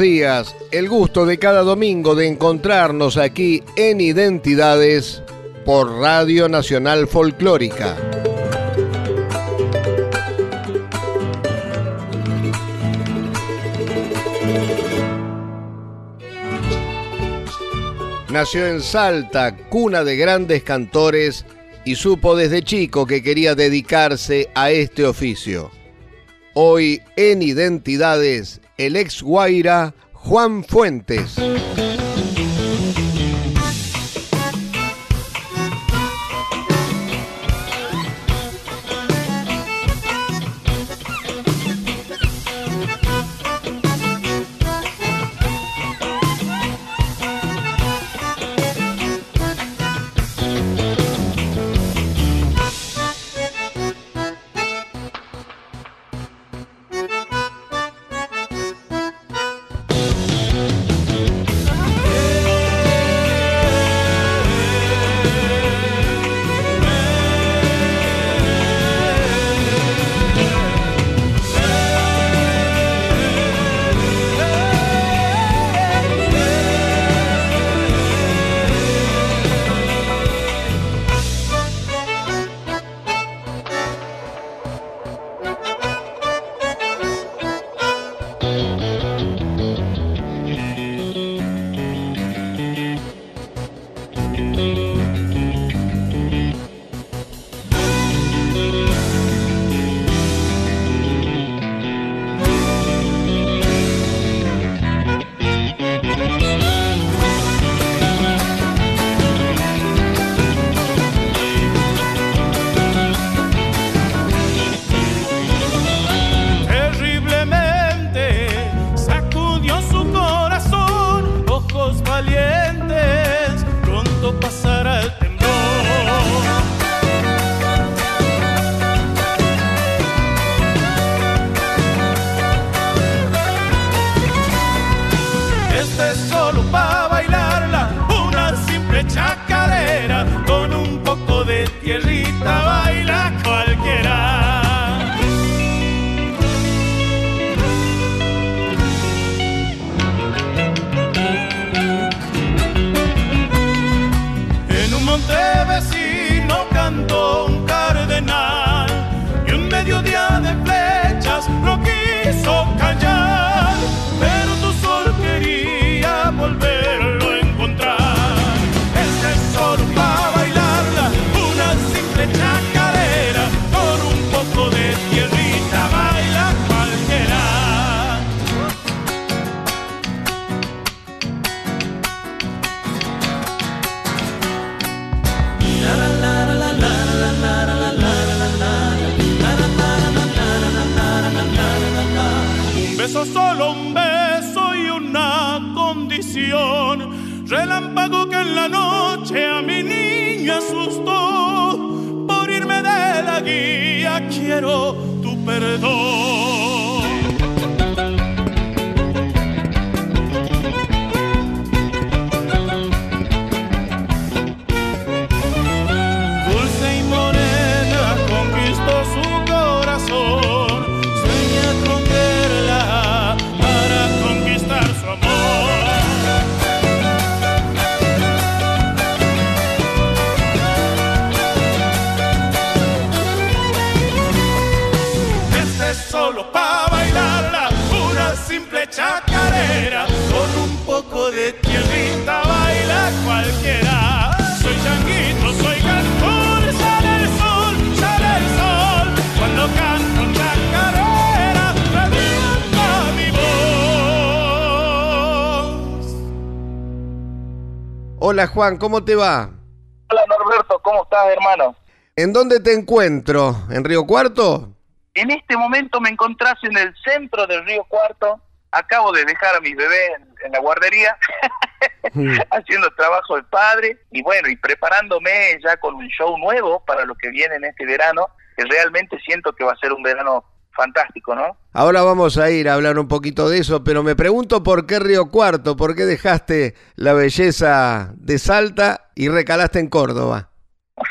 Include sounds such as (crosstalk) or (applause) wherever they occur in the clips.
Días. El gusto de cada domingo de encontrarnos aquí en Identidades por Radio Nacional Folclórica. Nació en Salta, cuna de grandes cantores, y supo desde chico que quería dedicarse a este oficio. Hoy en Identidades el ex Guaira Juan Fuentes. Juan, ¿cómo te va? Hola Norberto, ¿cómo estás hermano? ¿En dónde te encuentro? ¿En Río Cuarto? En este momento me encontrás en el centro del Río Cuarto. Acabo de dejar a mi bebé en, la guardería, (laughs) mm. haciendo trabajo de padre y bueno, y preparándome ya con un show nuevo para lo que viene en este verano, que realmente siento que va a ser un verano fantástico, ¿no? Ahora vamos a ir a hablar un poquito de eso, pero me pregunto por qué Río Cuarto, por qué dejaste la belleza de Salta y recalaste en Córdoba.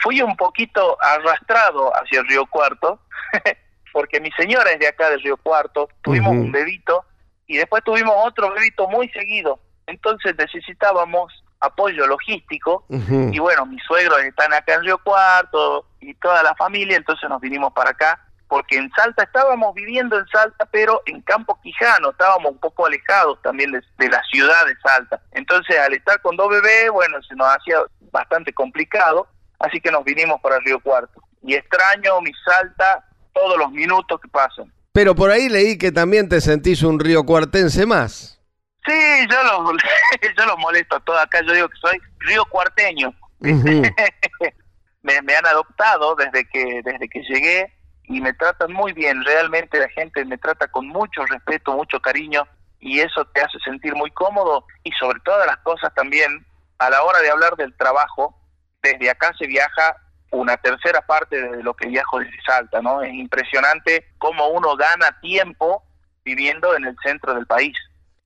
Fui un poquito arrastrado hacia el Río Cuarto, (laughs) porque mi señora es de acá del Río Cuarto, tuvimos un bebito y después tuvimos otro bebito muy seguido, entonces necesitábamos apoyo logístico y bueno, mis suegros están acá en Río Cuarto y toda la familia, entonces nos vinimos para acá porque en Salta estábamos viviendo en Salta, pero en Campo Quijano, estábamos un poco alejados también de, de, la ciudad de Salta. Entonces, al estar con dos bebés, bueno, se nos hacía bastante complicado, así que nos vinimos para Río Cuarto. Y extraño mi Salta todos los minutos que pasan. Pero por ahí leí que también te sentís un río cuartense más. Sí, yo los (laughs) yo los molesto todo acá, yo digo que soy río cuarteño. (laughs) me, me, han adoptado desde que desde que llegué y me tratan muy bien, realmente la gente me trata con mucho respeto, mucho cariño y eso te hace sentir muy cómodo y sobre todas las cosas también a la hora de hablar del trabajo desde acá se viaja una tercera parte de lo que viajo desde Salta, ¿no? Es impresionante cómo uno gana tiempo viviendo en el centro del país.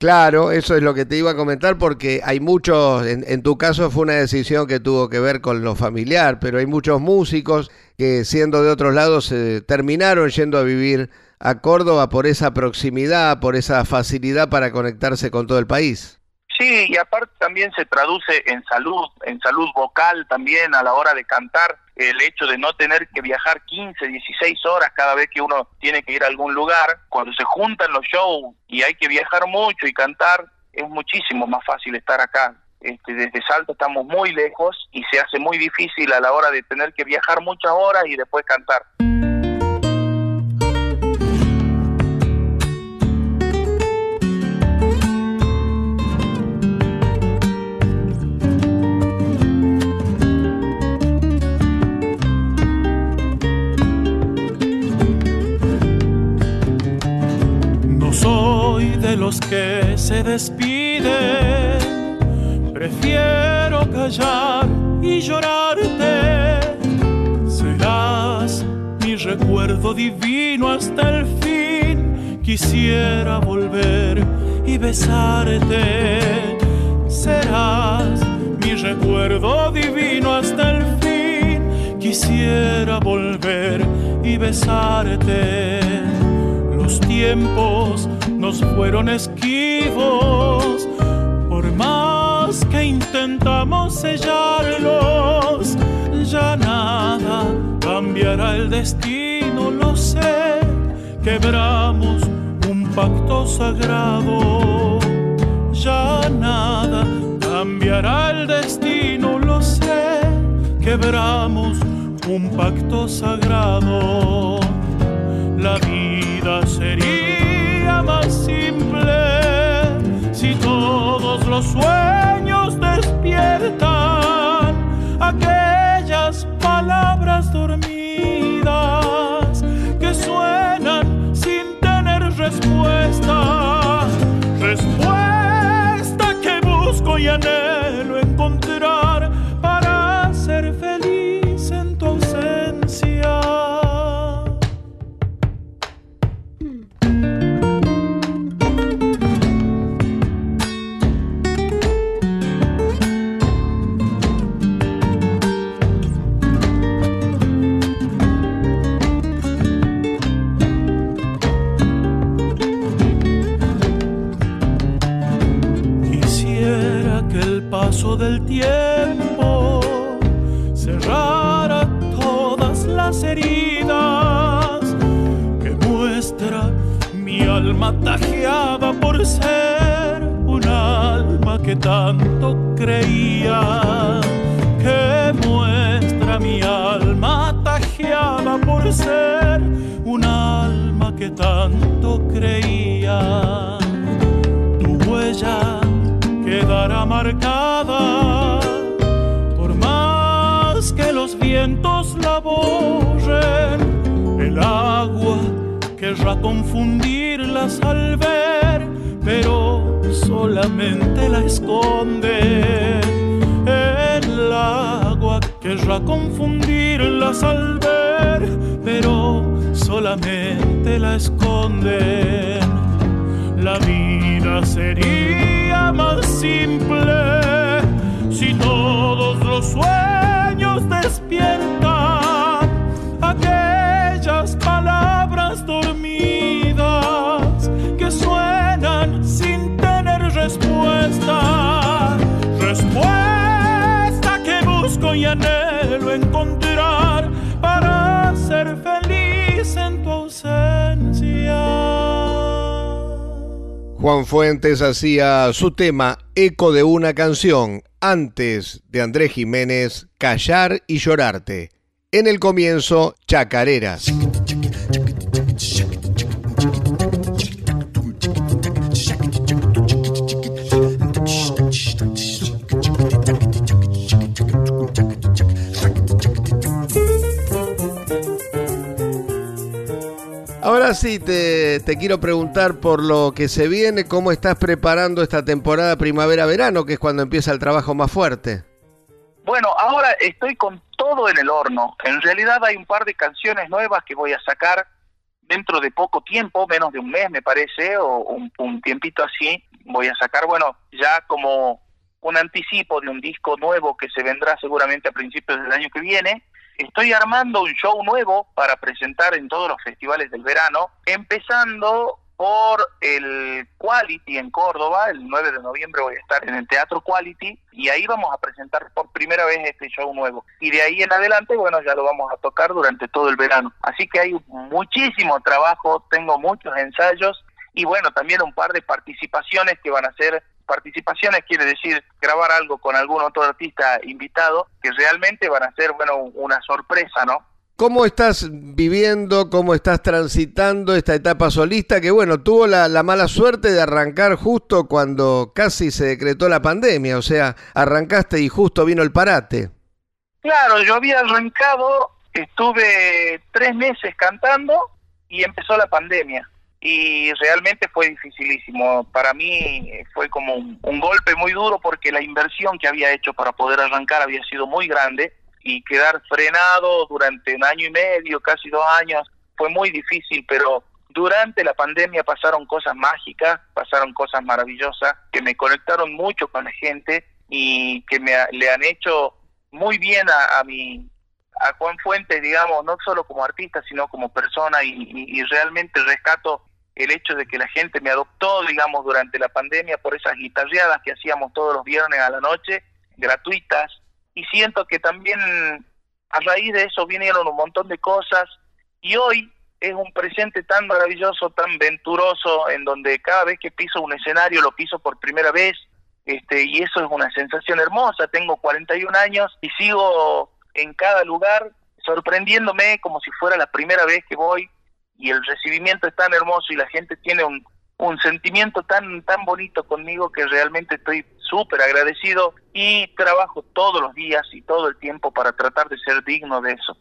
Claro, eso es lo que te iba a comentar porque hay muchos, en, tu caso fue una decisión que tuvo que ver con lo familiar, pero hay muchos músicos que siendo de otros lados se terminaron yendo a vivir a Córdoba por esa proximidad, por esa facilidad para conectarse con todo el país. Sí, y aparte también se traduce en salud, en salud vocal también a la hora de cantar, el hecho de no tener que viajar 15, 16 horas cada vez que uno tiene que ir a algún lugar, cuando se juntan los shows y hay que viajar mucho y cantar, es muchísimo más fácil estar acá. Este, desde Salto estamos muy lejos y se hace muy difícil a la hora de tener que viajar muchas horas y después cantar. Se despiden. Prefiero callar y llorarte. Serás mi recuerdo divino hasta el fin. Quisiera volver y besarte. Serás mi recuerdo divino hasta el fin. Quisiera volver y besarte. Los tiempos nos fueron esquivos, por más que intentamos sellarlos, ya nada cambiará el destino, lo sé, quebramos un pacto sagrado, ya nada cambiará el destino, lo sé, quebramos un pacto sagrado, la vida sería los sueños despiertan sueños despiertan aquellas palabras dormidas que suenan sin tener respuesta. Respuesta que busco y anhelo encontrar para ser feliz Juan Fuentes hacía su tema Eco de una canción antes de Andrés Jiménez Callar y Llorarte. En el comienzo, Chacareras. Ahora sí, te, quiero preguntar por lo que se viene, cómo estás preparando esta temporada primavera-verano, que es cuando empieza el trabajo más fuerte. Bueno, ahora estoy con todo en el horno. En realidad hay un par de canciones nuevas que voy a sacar dentro de poco tiempo, menos de un mes me parece, o un, un tiempito así. Voy a sacar, bueno, ya como un anticipo de un disco nuevo que se vendrá seguramente a principios del año que viene Estoy armando un show nuevo para presentar en todos los festivales del verano, empezando por el Quality en Córdoba, el 9 de noviembre voy a estar en el Teatro Quality y ahí vamos a presentar por primera vez este show nuevo. Y de ahí en adelante, bueno, ya lo vamos a tocar durante todo el verano. Así que hay muchísimo trabajo, tengo muchos ensayos y bueno, también un par de participaciones que van a ser participaciones quiere decir grabar algo con algún otro artista invitado que realmente van a ser bueno una sorpresa no ¿Cómo estás viviendo, cómo estás transitando esta etapa solista que, bueno, tuvo la, la, mala suerte de arrancar justo cuando casi se decretó la pandemia? O sea, arrancaste y justo vino el parate. Claro, yo había arrancado, estuve tres meses cantando y empezó la pandemia y realmente fue dificilísimo. Para mí fue como un, golpe muy duro porque la inversión que había hecho para poder arrancar había sido muy grande y quedar frenado durante un año y medio, casi dos años, fue muy difícil, pero durante la pandemia pasaron cosas mágicas, pasaron cosas maravillosas que me conectaron mucho con la gente y que me le han hecho muy bien a, a mi a Juan Fuentes, digamos, no solo como artista, sino como persona y, y realmente rescato el hecho de que la gente me adoptó, digamos, durante la pandemia por esas guitarreadas que hacíamos todos los viernes a la noche, gratuitas, y siento que también a raíz de eso vinieron un montón de cosas, y hoy es un presente tan maravilloso, tan venturoso, en donde cada vez que piso un escenario lo piso por primera vez, este, y eso es una sensación hermosa, tengo 41 años y sigo en cada lugar sorprendiéndome como si fuera la primera vez que voy y el recibimiento es tan hermoso y la gente tiene un, un sentimiento tan tan bonito conmigo que realmente estoy súper agradecido y trabajo todos los días y todo el tiempo para tratar de ser digno de eso.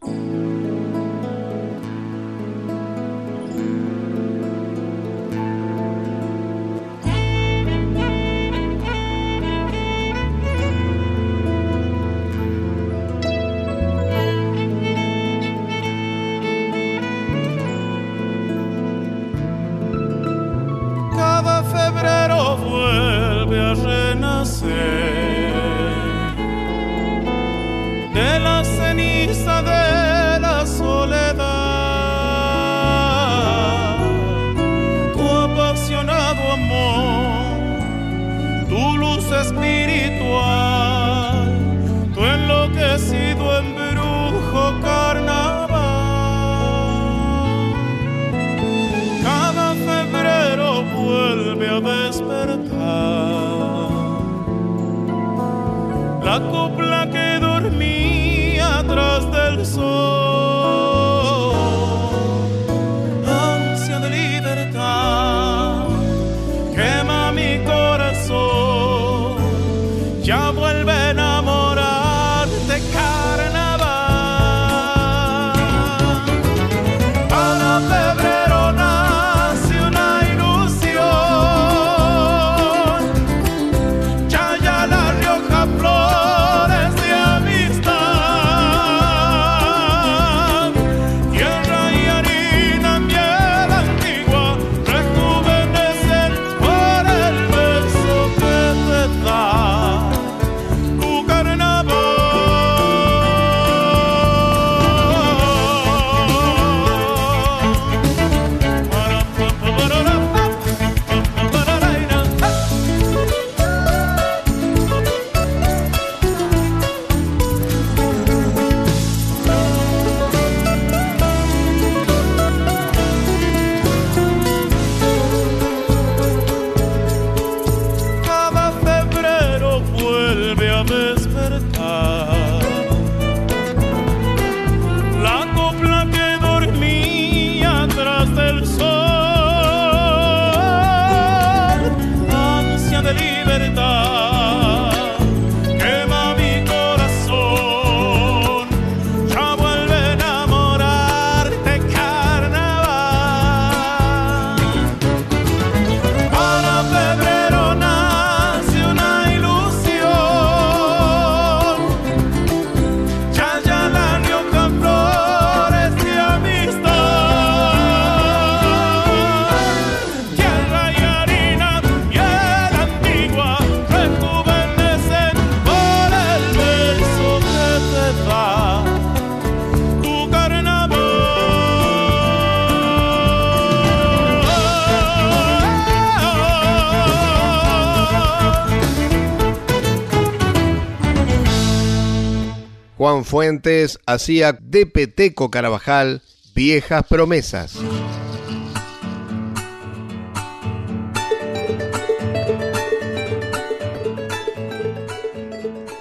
Hacía de Peteco Carabajal viejas promesas.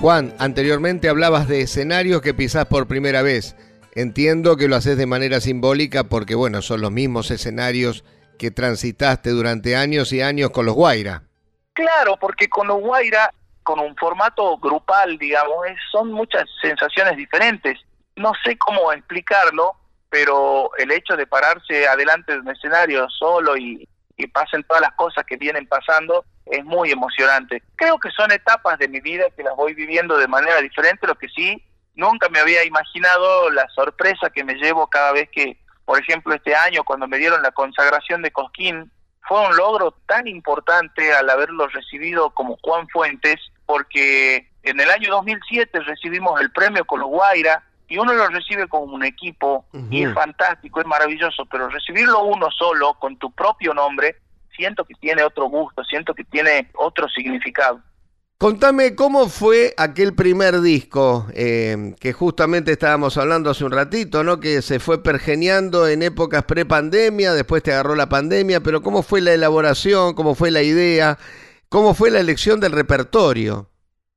Juan, anteriormente hablabas de escenarios que pisás por primera vez. Entiendo que lo haces de manera simbólica porque, bueno, son los mismos escenarios que transitaste durante años y años con los Guaira. Claro, porque con los Guaira, con un formato grupal, digamos, son muchas sensaciones diferentes. No sé cómo explicarlo, pero el hecho de pararse adelante de un escenario solo y, y pasen todas las cosas que vienen pasando es muy emocionante. Creo que son etapas de mi vida que las voy viviendo de manera diferente, lo que sí, nunca me había imaginado la sorpresa que me llevo cada vez que, por ejemplo, este año cuando me dieron la consagración de Cosquín, fue un logro tan importante al haberlo recibido como Juan Fuentes, porque en el año 2007 recibimos el premio con los Guaira, y uno lo recibe como un equipo y es fantástico, es maravilloso, pero recibirlo uno solo con tu propio nombre siento que tiene otro gusto, siento que tiene otro significado. Contame cómo fue aquel primer disco eh, que justamente estábamos hablando hace un ratito, ¿no? Que se fue pergeneando en épocas pre-pandemia, después te agarró la pandemia, pero cómo fue la elaboración, cómo fue la idea, cómo fue la elección del repertorio.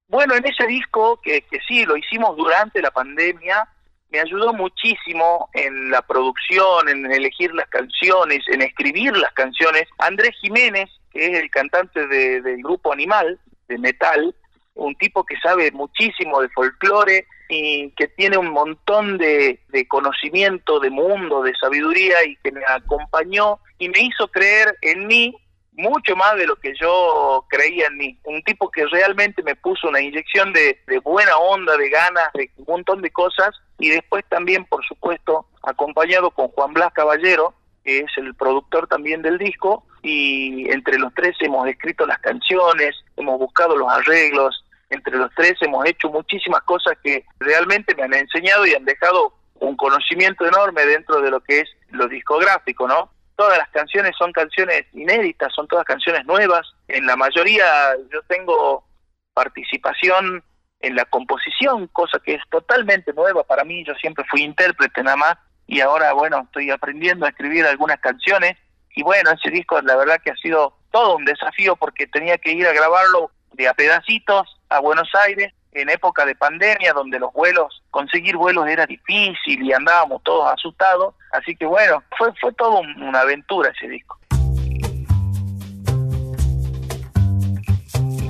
Bueno, en ese disco, que, que sí, lo hicimos durante la pandemia, me ayudó muchísimo en la producción, en elegir las canciones, en escribir las canciones. Andrés Jiménez, que es el cantante del grupo Animal, de metal, un tipo que sabe muchísimo de folclore y que tiene un montón de, de, conocimiento de mundo, de sabiduría y que me acompañó y me hizo creer en mí mucho más de lo que yo creía en mí. Un tipo que realmente me puso una inyección de, de buena onda, de ganas, de un montón de cosas y después también, por supuesto, acompañado con Juan Blas Caballero, que es el productor también del disco, y entre los tres hemos escrito las canciones, hemos buscado los arreglos, entre los tres hemos hecho muchísimas cosas que realmente me han enseñado y han dejado un conocimiento enorme dentro de lo que es lo discográfico, ¿no? Todas las canciones son canciones inéditas, son todas canciones nuevas. En la mayoría yo tengo participación en la composición, cosa que es totalmente nueva para mí. Yo siempre fui intérprete nada más y ahora, bueno, estoy aprendiendo a escribir algunas canciones. Y bueno, ese disco la verdad que ha sido todo un desafío porque tenía que ir a grabarlo de a pedacitos a Buenos Aires en época de pandemia donde los vuelos, conseguir vuelos era difícil y andábamos todos asustados. Así que bueno, fue, fue todo una aventura ese disco.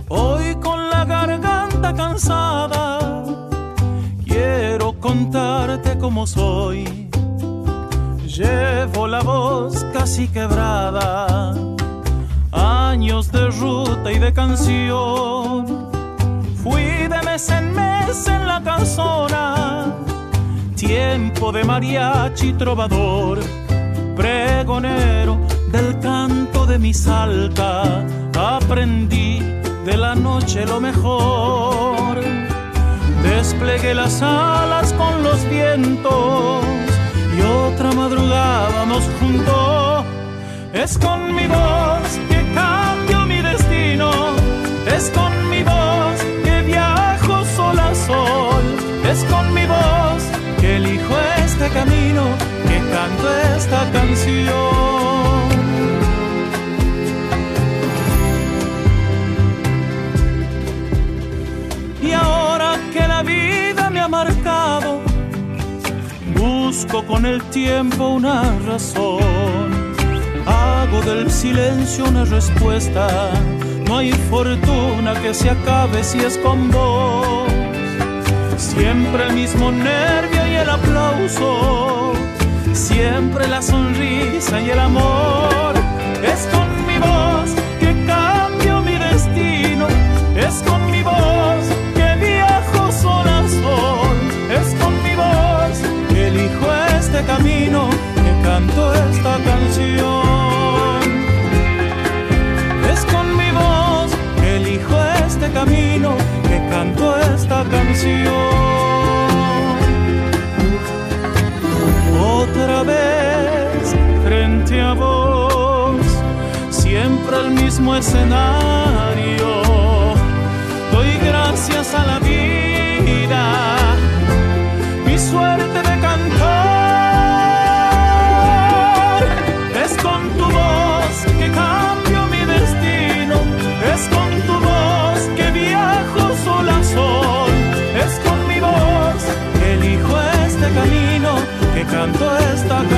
Hoy con la garganta cansada, quiero contarte cómo soy. Llevo la voz casi quebrada, años de ruta y de canción Fui de mes en mes en la canzona, tiempo de mariachi trovador, pregonero del canto de mi salta, aprendí de la noche lo mejor. Desplegué las alas con los vientos y otra madrugada nos juntó. Es con mi voz es con mi voz sol. Es con mi voz que elijo este camino, que canto esta canción. Y ahora que la vida me ha marcado, busco con el tiempo una razón. Hago del silencio una respuesta. No hay fortuna que se acabe si es con vos Siempre el mismo nervio y el aplauso, siempre la sonrisa y el amor. Es con mi voz que cambio mi destino, es con mi voz que viajo sol a sol, es con mi voz que elijo este camino, que canto esta canción. Camino canto esta canción. Otra vez frente a vos, siempre el mismo escenario. Doy gracias a la vida canto esta canción.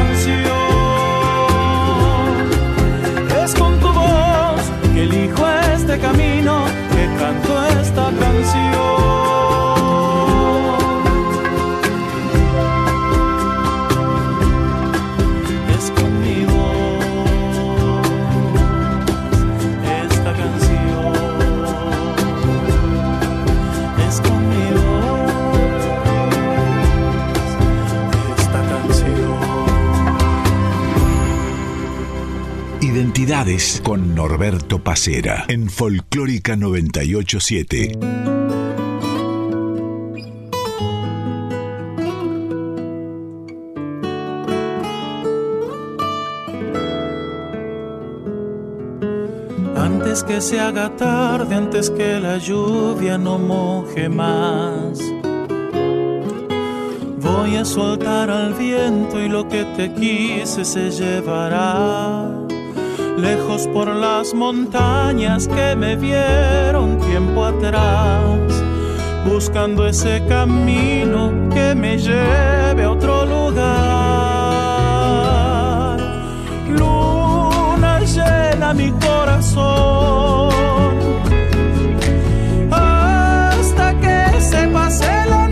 Con Norberto Pacera en Folclórica 987. Antes que se haga tarde, antes que la lluvia no moje más Voy a soltar al viento y lo que te quise se llevará. Lejos por las montañas que me vieron tiempo atrás, buscando ese camino que me lleve a otro lugar. Luna llena mi corazón hasta que se pase la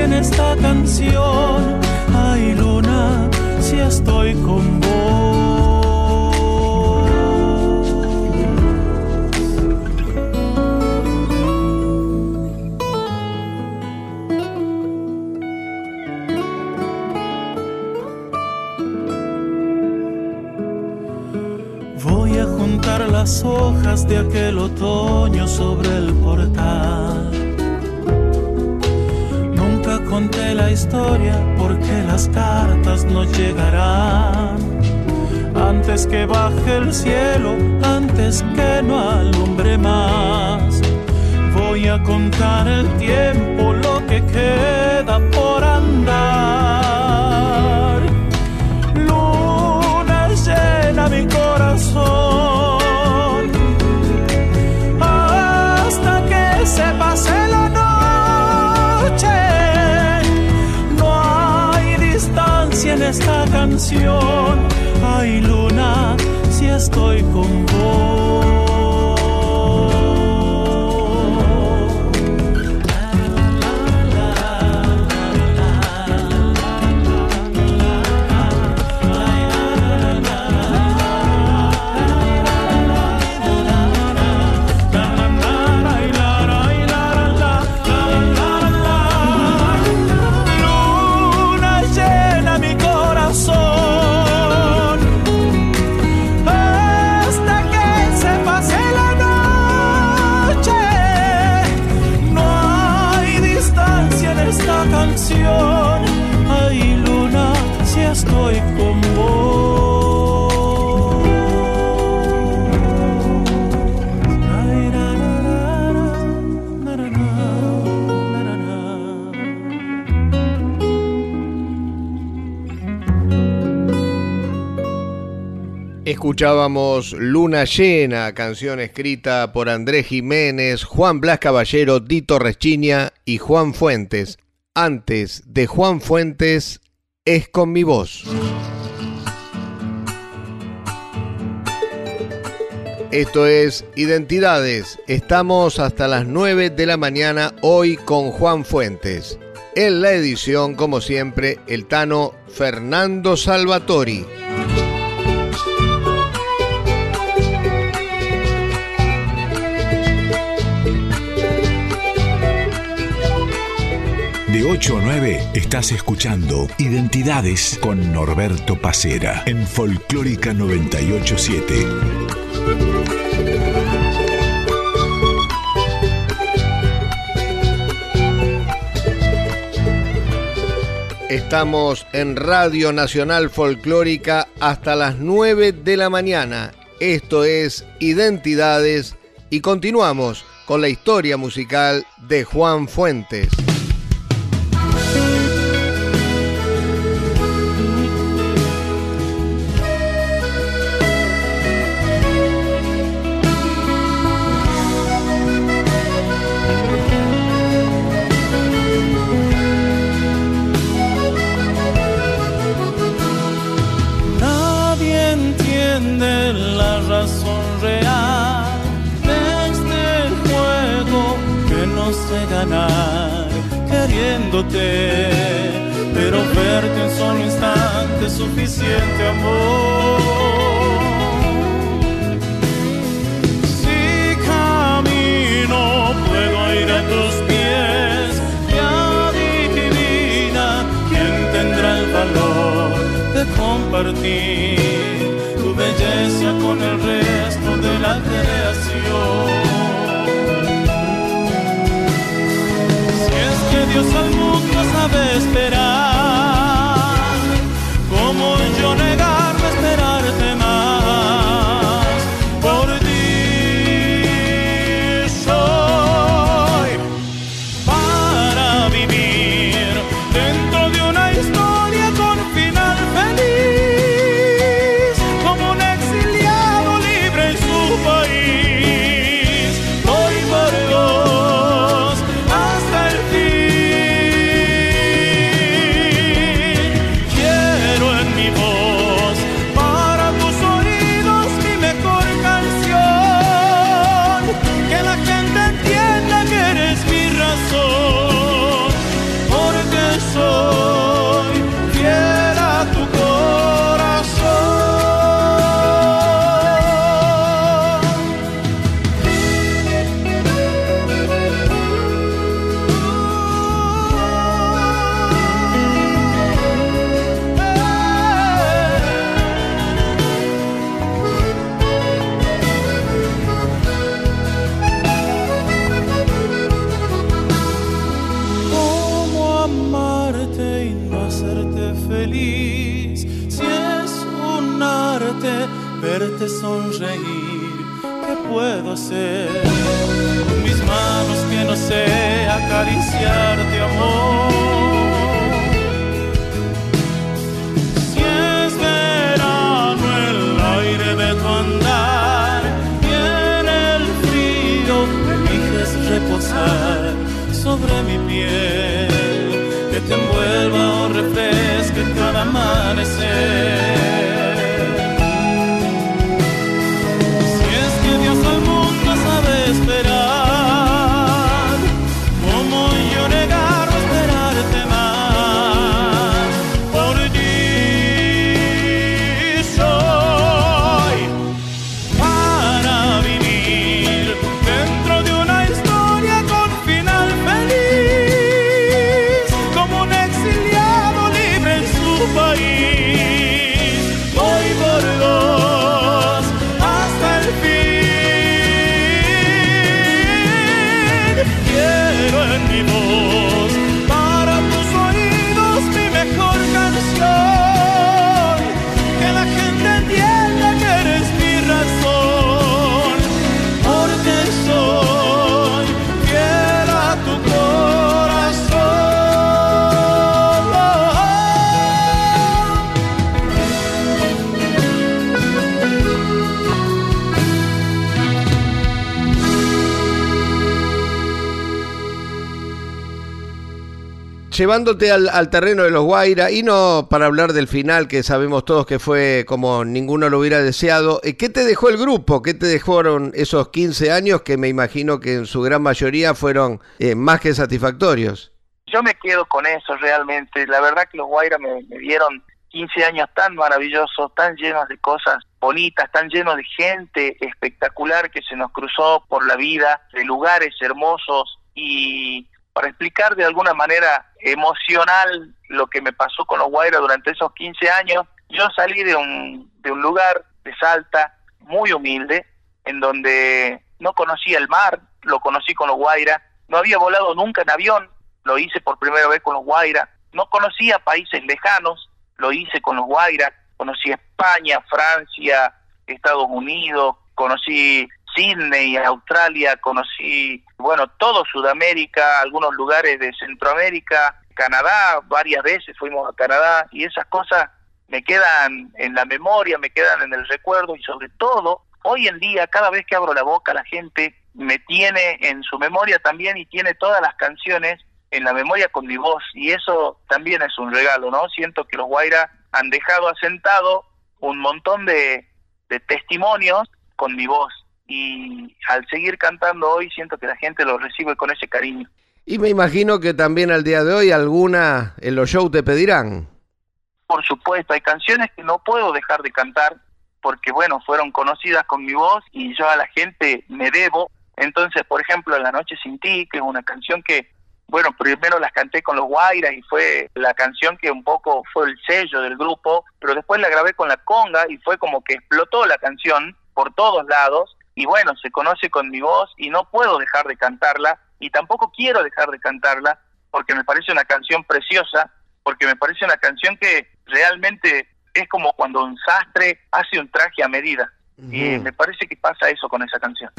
en esta canción. Con vos. Voy a juntar las hojas de aquel otoño sobre el portal conté la historia porque las cartas no llegarán. Antes que baje el cielo, antes que no alumbre más. Voy a contar el tiempo, lo que queda por andar. Esta canción. Ay, luna, si estoy con vos. Escuchábamos Luna Llena, canción escrita por Andrés Jiménez, Juan Blas Caballero, Dito Reschiña y Juan Fuentes. Antes de Juan Fuentes, es con mi voz. Esto es Identidades. Estamos hasta las 9 de la mañana hoy con Juan Fuentes. En la edición, como siempre, el tano Fernando Salvatori. 8 a 9 estás escuchando Identidades con Norberto Pacera en Folclórica 987. Estamos en Radio Nacional Folclórica hasta las 9 de la mañana. Esto es Identidades y continuamos con la historia musical de Juan Fuentes. Dios al mundo sabe esperar, reposar sobre mi piel que te envuelva o refresque cada amanecer. Llevándote al, terreno de los Guaira, y no para hablar del final, que sabemos todos que fue como ninguno lo hubiera deseado, eh, ¿qué te dejó el grupo? ¿Qué te dejaron esos 15 años que me imagino que en su gran mayoría fueron eh, más que satisfactorios? Yo me quedo con eso realmente. La verdad que los Guaira me, me dieron 15 años tan maravillosos, tan llenos de cosas bonitas, tan llenos de gente espectacular que se nos cruzó por la vida, de lugares hermosos y para explicar de alguna manera emocional lo que me pasó con los Guaira durante esos 15 años, yo salí de un, de un lugar de Salta muy humilde, en donde no conocía el mar, lo conocí con los Guaira, no había volado nunca en avión, lo hice por primera vez con los Guaira, no conocía países lejanos, lo hice con los Guaira, conocí España, Francia, Estados Unidos, conocí Sydney, Australia, conocí, bueno, todo Sudamérica, algunos lugares de Centroamérica, Canadá, varias veces fuimos a Canadá y esas cosas me quedan en la memoria, me quedan en el recuerdo y sobre todo, hoy en día, cada vez que abro la boca, la gente me tiene en su memoria también y tiene todas las canciones en la memoria con mi voz y eso también es un regalo, ¿no? Siento que los Guaira han dejado asentado un montón de, de testimonios con mi voz y al seguir cantando hoy siento que la gente lo recibe con ese cariño. Y me imagino que también al día de hoy alguna en los shows te pedirán. Por supuesto, hay canciones que no puedo dejar de cantar porque, bueno, fueron conocidas con mi voz y yo a la gente me debo. Entonces, por ejemplo, La Noche Sin Ti, que es una canción que bueno, primero las canté con los Guairas y fue la canción que un poco fue el sello del grupo, pero después la grabé con la conga y fue como que explotó la canción por todos lados y bueno, se conoce con mi voz y no puedo dejar de cantarla y tampoco quiero dejar de cantarla porque me parece una canción preciosa, porque me parece una canción que realmente es como cuando un sastre hace un traje a medida. Y me parece que pasa eso con esa canción.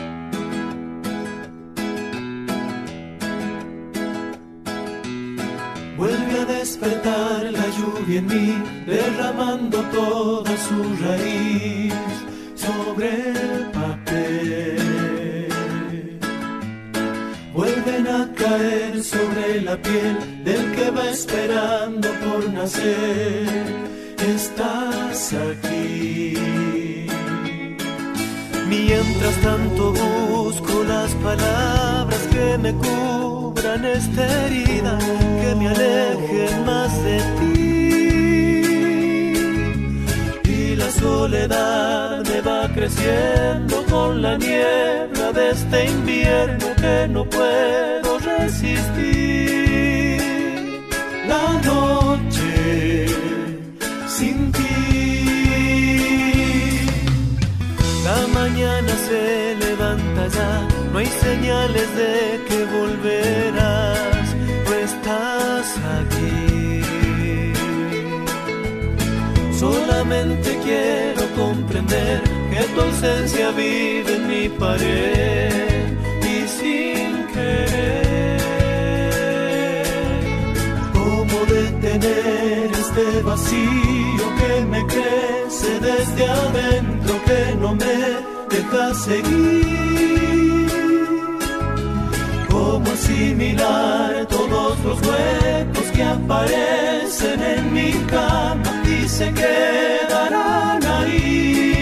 Vuelve a despertar la lluvia en mí, derramando toda su raíz sobre sobre la piel del que va esperando por nacer. Estás aquí. Mientras tanto busco las palabras que me cubran esta herida, que me alejen más de ti. Y la soledad me va creciendo con la niebla de este invierno que no puedo resistir. La noche sin ti. La mañana se levanta ya, no hay señales de que volverás, no estás aquí. Solamente quiero comprender que tu ausencia vive en mi pared y sin querer. Este vacío que me crece desde adentro que no me deja seguir? ¿Cómo asimilar todos los huecos que aparecen en mi cama y se quedarán ahí?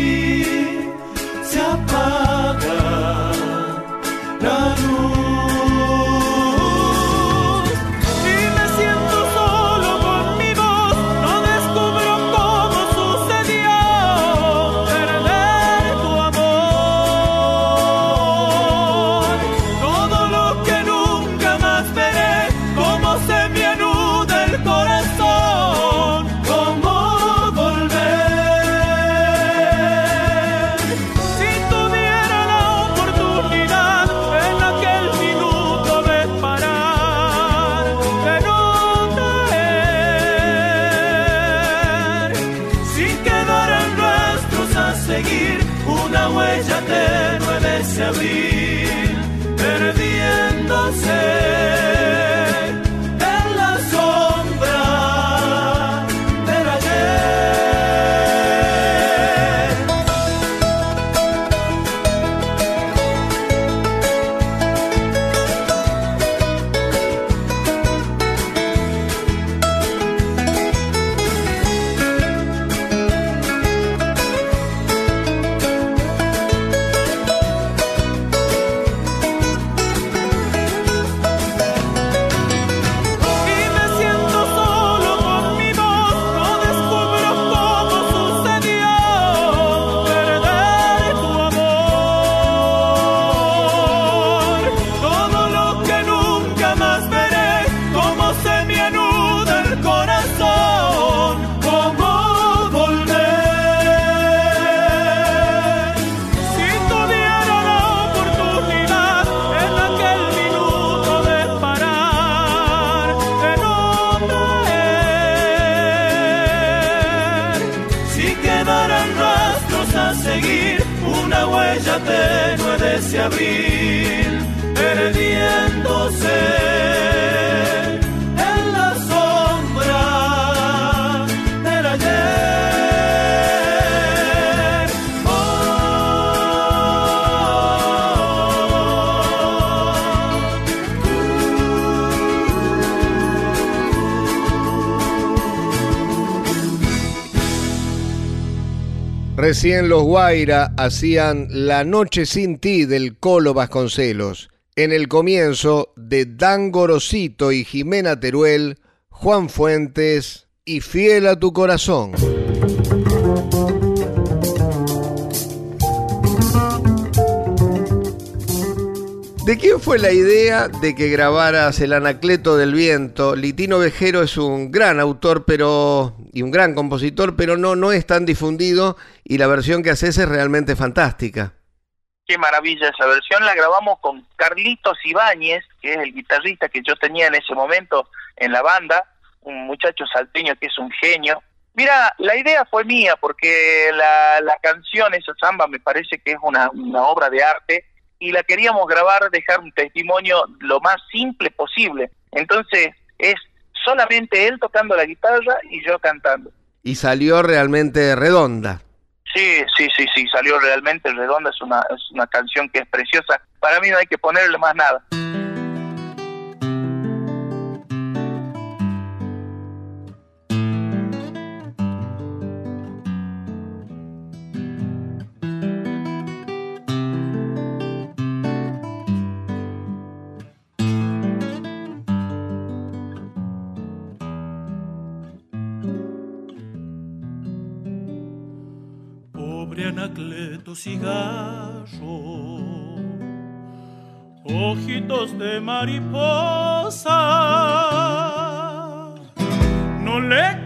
Una huella tenue de ese abril, perdiéndose Recién los Guaira hacían La Noche sin ti del Colo Vasconcelos. En el comienzo de Dan Gorosito y Jimena Teruel, Juan Fuentes y Fiel a tu corazón. ¿De quién fue la idea de que grabaras El Anacleto del Viento? Litino Vejero es un gran autor pero y un gran compositor, pero no, no es tan difundido y la versión que haces es realmente fantástica. Qué maravilla esa versión, la grabamos con Carlitos Ibáñez, que es el guitarrista que yo tenía en ese momento en la banda, un muchacho salteño que es un genio. Mira, la idea fue mía porque la, la canción, esa samba, me parece que es una, una obra de arte y la queríamos grabar, dejar un testimonio lo más simple posible. Entonces es solamente él tocando la guitarra y yo cantando. Y salió realmente redonda. Sí, sí, sí, sí, salió realmente redonda, es una, es una canción que es preciosa. Para mí no hay que ponerle más nada. Cigarro, ojitos de mariposa, no le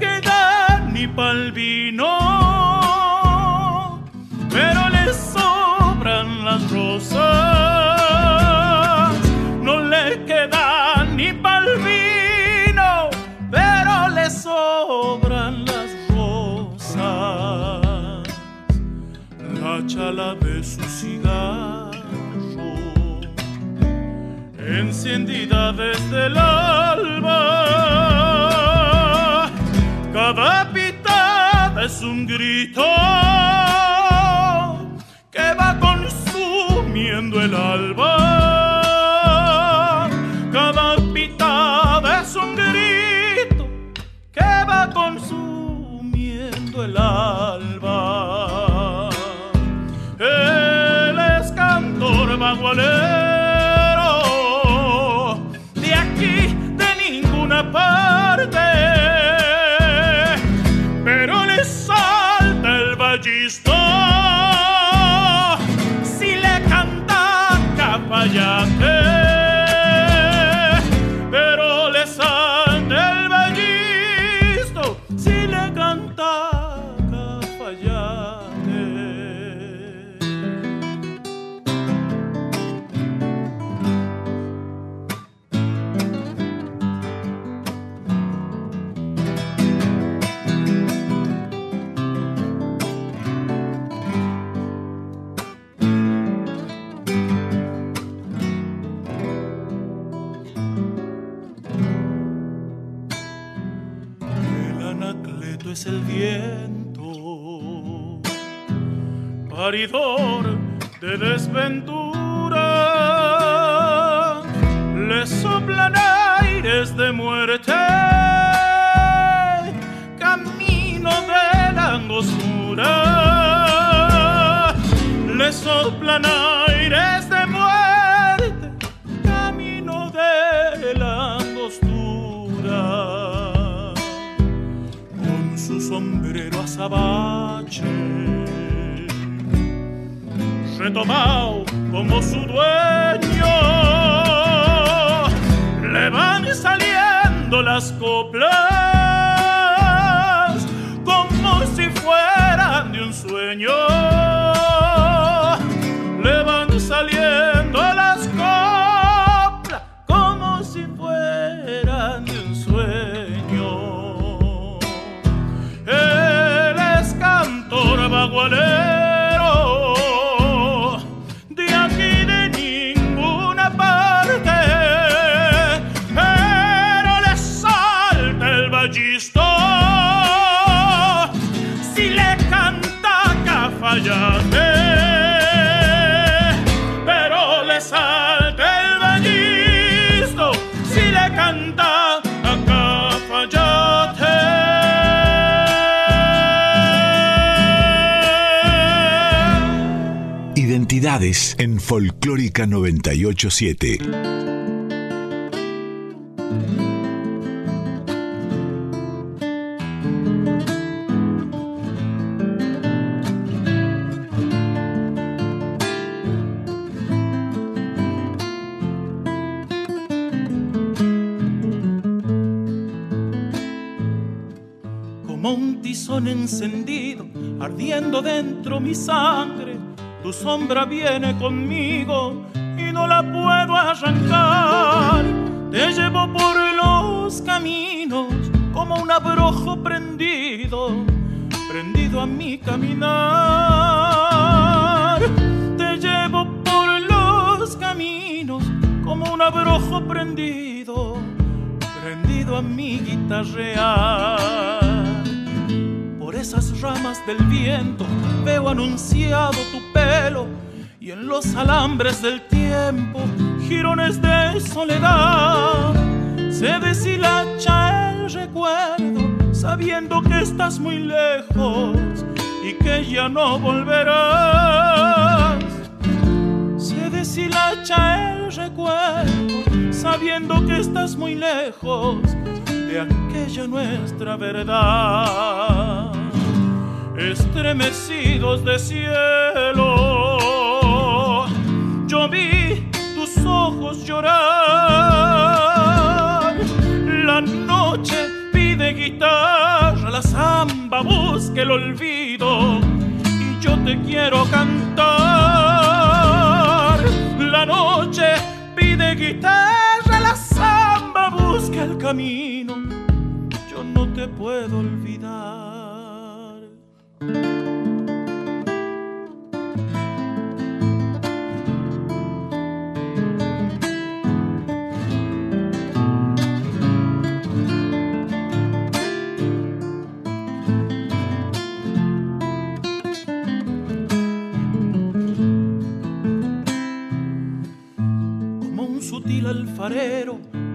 la chala de su cigarro, encendida desde el alba. Cada pitada es un grito que va consumiendo el alba. en Folclórica 987. Como un tizón encendido, ardiendo dentro mi Sombra viene conmigo y no la puedo arrancar. Te llevo por los caminos como un abrojo prendido, prendido a mi caminar. Te llevo por los caminos como un abrojo prendido, prendido a mi guitarrear esas ramas del viento veo anunciado tu pelo y en los alambres del tiempo girones de soledad. Se deshilacha el recuerdo sabiendo que estás muy lejos y que ya no volverás. Se deshilacha el recuerdo sabiendo que estás muy lejos de aquella nuestra verdad estremecidos de cielo. Yo vi tus ojos llorar. La noche pide guitarra, la samba busca el olvido y yo te quiero cantar. La noche pide guitarra, la samba busca el camino. Yo no te puedo olvidar.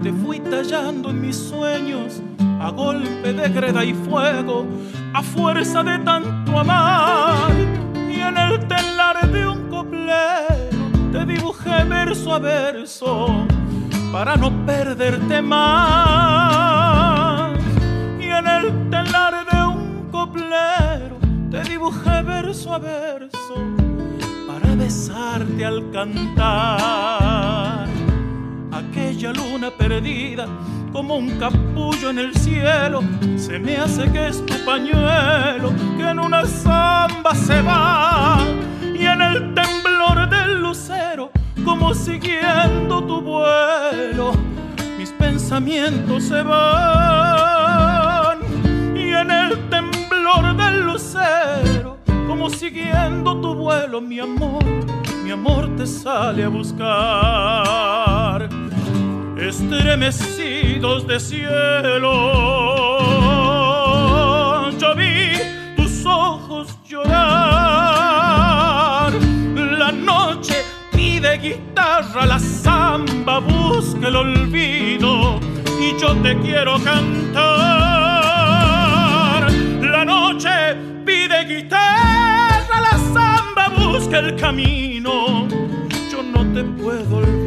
Te fui tallando en mis sueños a golpe de greda y fuego, a fuerza de tanto amar. Y en el telar de un coplero te dibujé verso a verso para no perderte más. Y en el telar de un coplero te dibujé verso a verso para besarte al cantar. Aquella luna perdida como un capullo en el cielo, se me hace que es tu pañuelo, que en una zamba se va, y en el temblor del lucero, como siguiendo tu vuelo, mis pensamientos se van, y en el temblor del lucero, como siguiendo tu vuelo, mi amor, mi amor te sale a buscar estremecidos de cielo. Yo vi tus ojos llorar. La noche pide guitarra, la samba busca el olvido y yo te quiero cantar. La noche pide guitarra, la samba busca el camino. Yo no te puedo olvidar.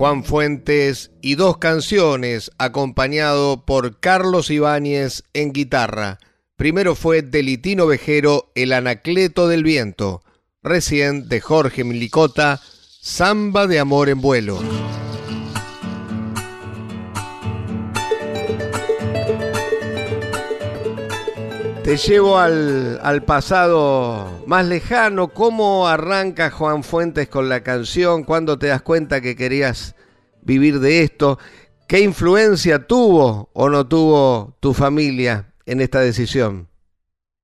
Juan Fuentes y dos canciones acompañado por Carlos Ibáñez en guitarra. Primero fue Delitino Vejero El Anacleto del Viento, recién de Jorge Milicota, Samba de Amor en Vuelo. Te llevo al, pasado más lejano. ¿Cómo arranca Juan Fuentes con la canción? ¿Cuándo te das cuenta que querías vivir de esto? ¿Qué influencia tuvo o no tuvo tu familia en esta decisión?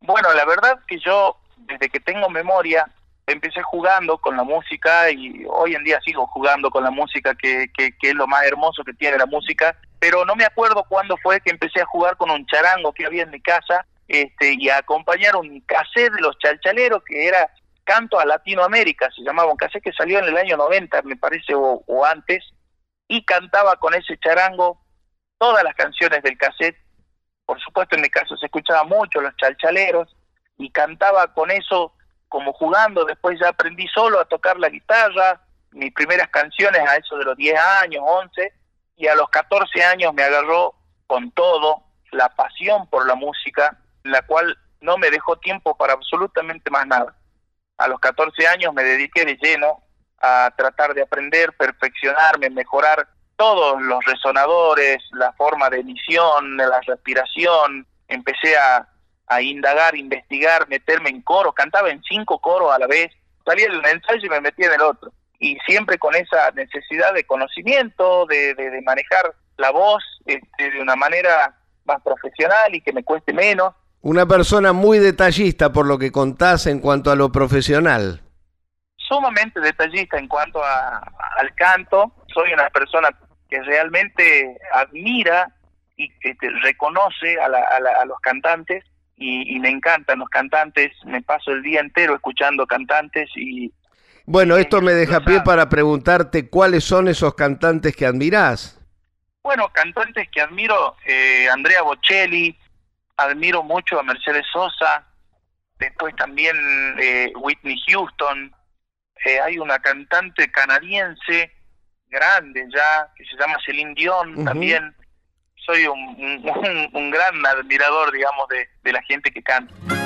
Bueno, la verdad que yo, desde que tengo memoria, empecé jugando con la música y hoy en día sigo jugando con la música, que es lo más hermoso que tiene la música. Pero no me acuerdo cuándo fue que empecé a jugar con un charango que había en mi casa este, y a acompañar un cassette de los chalchaleros que era Canto a Latinoamérica, se llamaba un cassette que salió en el año 90, me parece, o, o antes, y cantaba con ese charango todas las canciones del cassette. Por supuesto, en mi caso se escuchaba mucho los chalchaleros y cantaba con eso como jugando. Después ya aprendí solo a tocar la guitarra, mis primeras canciones a eso de los 10 años, 11, y a los 14 años me agarró con todo la pasión por la música la cual no me dejó tiempo para absolutamente más nada. A los 14 años me dediqué de lleno a tratar de aprender, perfeccionarme, mejorar todos los resonadores, la forma de emisión, la respiración, empecé a, indagar, investigar, meterme en coros, cantaba en cinco coros a la vez, salía de un ensayo y me metía en el otro. Y siempre con esa necesidad de conocimiento, de, de, manejar la voz este, de una manera más profesional y que me cueste menos. Una persona muy detallista por lo que contás en cuanto a lo profesional. Sumamente detallista en cuanto a, al canto. Soy una persona que realmente admira y que reconoce a, a, los cantantes y, me encantan los cantantes, me paso el día entero escuchando cantantes y... Bueno, esto me deja pie para preguntarte cuáles son esos cantantes que admirás. Bueno, cantantes que admiro, eh, Andrea Bocelli, admiro mucho a Mercedes Sosa, después también eh, Whitney Houston, eh, hay una cantante canadiense grande ya, que se llama Celine Dion también, soy un, (laughs) un, gran admirador, digamos, de, de la gente que canta.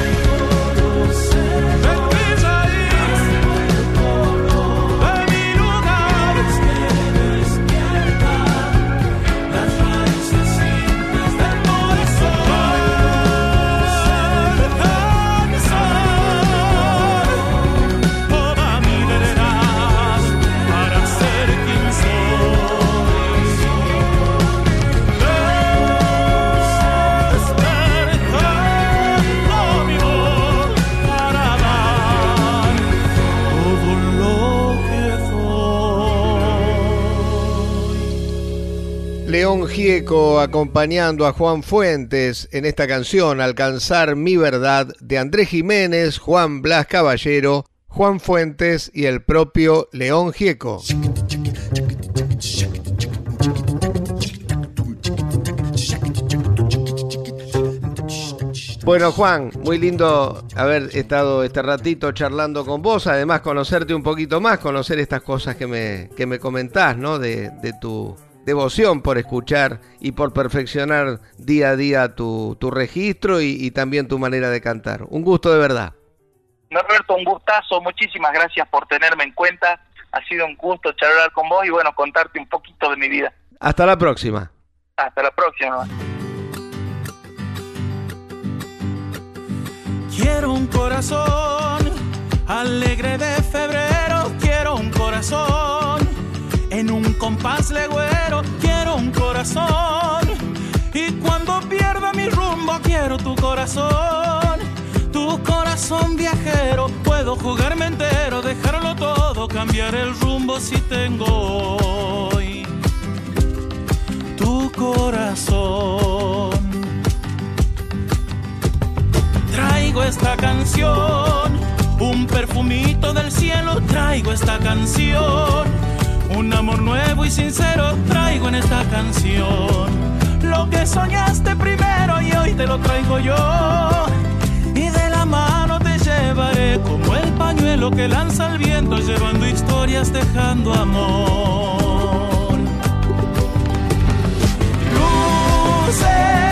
Gieco acompañando a Juan Fuentes en esta canción Alcanzar mi verdad de Andrés Jiménez, Juan Blas Caballero, Juan Fuentes y el propio León Gieco. Bueno, Juan, muy lindo haber estado este ratito charlando con vos, además conocerte un poquito más, conocer estas cosas que me, que me comentás, ¿no? De, de tu devoción por escuchar y por perfeccionar día a día tu, registro y, y, también tu manera de cantar. Un gusto de verdad. Norberto, un gustazo, muchísimas gracias por tenerme en cuenta. Ha sido un gusto charlar con vos y bueno, contarte un poquito de mi vida. Hasta la próxima. Hasta la próxima. Quiero un corazón alegre de febrero, quiero un corazón compás legüero, quiero un corazón. Y cuando pierda mi rumbo, quiero tu corazón. Tu corazón viajero, puedo jugarme entero, dejarlo todo, cambiar el rumbo si tengo hoy. Tu corazón. Traigo esta canción, un perfumito del cielo, traigo esta canción un amor nuevo y sincero traigo en esta canción. Lo que soñaste primero y hoy te lo traigo yo. Y de la mano te llevaré como el pañuelo que lanza el viento, llevando historias, dejando amor. Lucecita